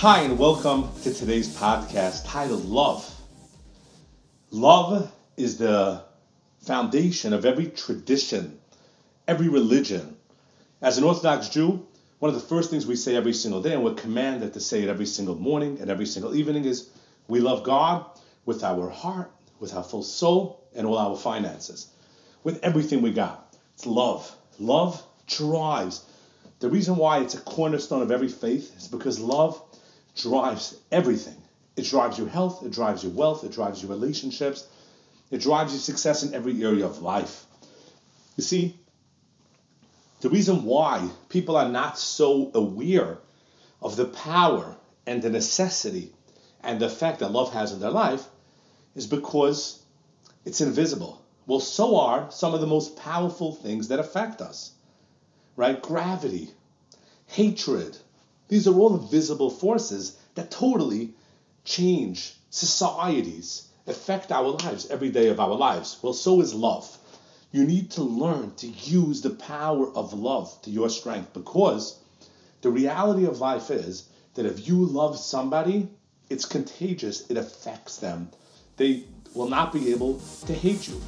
Hi, and welcome to today's podcast titled Love. Love is the foundation of every tradition, every religion. As an Orthodox Jew, one of the first things we say every single day, and we're commanded to say it every single morning and every single evening, is we love God with our heart, with our full soul, and all our finances, with everything we got. It's love. Love drives. The reason why it's a cornerstone of every faith is because love drives everything. It drives your health, it drives your wealth, it drives your relationships, it drives your success in every area of life. You see, the reason why people are not so aware of the power and the necessity and the effect that love has in their life is because it's invisible. Well, so are some of the most powerful things that affect us, right? Gravity, hatred. These are all invisible forces that totally change societies, affect our lives every day of our lives. Well, so is love. You need to learn to use the power of love to your strength because the reality of life is that if you love somebody, it's contagious, it affects them. They will not be able to hate you.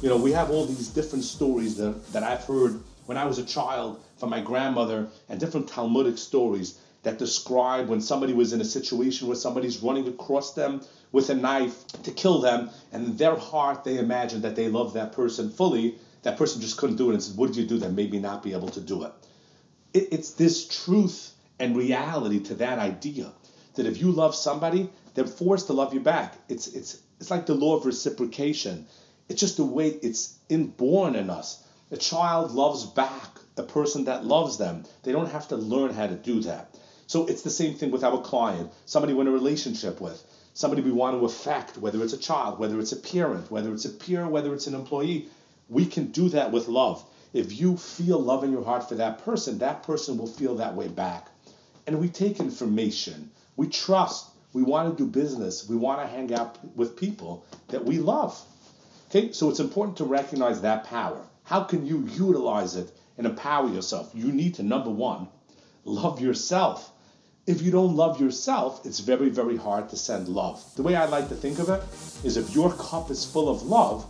You know, we have all these different stories that, that I've heard when I was a child from my grandmother and different Talmudic stories that describe when somebody was in a situation where somebody's running across them with a knife to kill them, and in their heart they imagine that they love that person fully. That person just couldn't do it and says, What did you do that made me not be able to do it? it it's this truth and reality to that idea that if you love somebody, they're forced to love you back. It's it's it's like the law of reciprocation. It's just the way it's inborn in us. A child loves back a person that loves them. They don't have to learn how to do that. So it's the same thing with our client, somebody we're in a relationship with, somebody we want to affect, whether it's a child, whether it's a parent, whether it's a peer, whether it's an employee. We can do that with love. If you feel love in your heart for that person, that person will feel that way back. And we take information, we trust, we want to do business, we want to hang out with people that we love. Okay, so it's important to recognize that power. How can you utilize it and empower yourself? You need to, number one, love yourself if you don't love yourself, it's very, very hard to send love. The way I like to think of it is if your cup is full of love,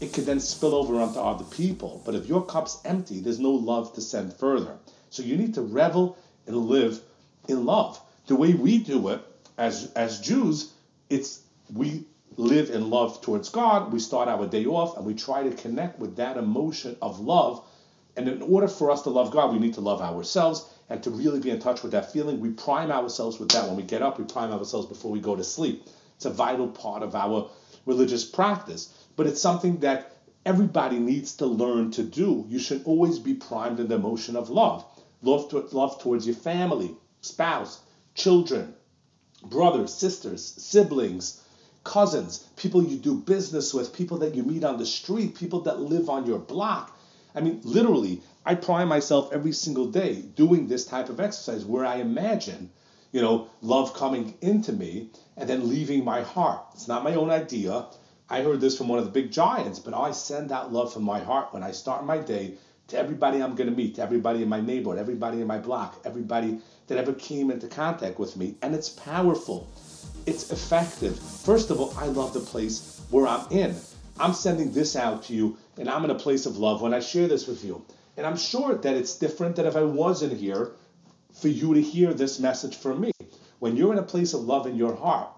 it could then spill over onto other people. But if your cup's empty, there's no love to send further. So you need to revel and live in love. The way we do it as as Jews, it's we live in love towards God. We start our day off and we try to connect with that emotion of love. And in order for us to love God, we need to love ourselves and to really be in touch with that feeling. We prime ourselves with that. When we get up, we prime ourselves before we go to sleep. It's a vital part of our religious practice, but it's something that everybody needs to learn to do. You should always be primed in the emotion of love. Love, to, love towards your family, spouse, children, brothers, sisters, siblings, cousins, people you do business with, people that you meet on the street, people that live on your block. I mean, literally, I prime myself every single day doing this type of exercise where I imagine, you know, love coming into me and then leaving my heart. It's not my own idea. I heard this from one of the big giants, but I send out love from my heart when I start my day to everybody I'm going to meet, to everybody in my neighborhood, everybody in my block, everybody that ever came into contact with me. And it's powerful. It's effective. First of all, I love the place where I'm in. I'm sending this out to you, and I'm in a place of love when I share this with you. And I'm sure that it's different than if I wasn't here for you to hear this message from me. When you're in a place of love in your heart,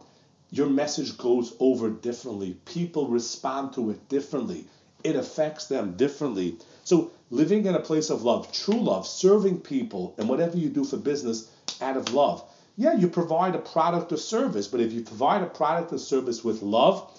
your message goes over differently. People respond to it differently. It affects them differently. So, living in a place of love, true love, serving people, and whatever you do for business out of love. Yeah, you provide a product or service, but if you provide a product or service with love,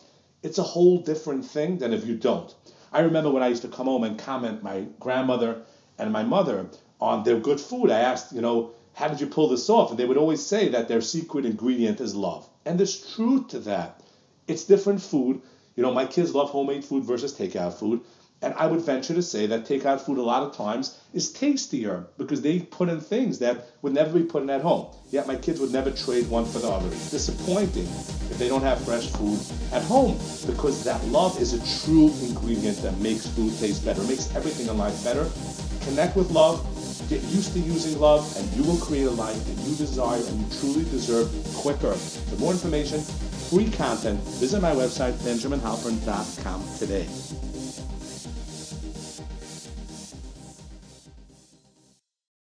it's a whole different thing than if you don't. I remember when I used to come home and comment my grandmother and my mother on their good food. I asked, you know, how did you pull this off? And they would always say that their secret ingredient is love. And there's truth to that. It's different food. You know, my kids love homemade food versus takeout food. And I would venture to say that takeout food a lot of times is tastier because they put in things that would never be put in at home. Yet my kids would never trade one for the other. Disappointing if they don't have fresh food at home because that love is a true ingredient that makes food taste better, makes everything in life better. Connect with love, get used to using love, and you will create a life that you desire and you truly deserve quicker. For more information, free content, visit my website, benjaminhalpern.com today.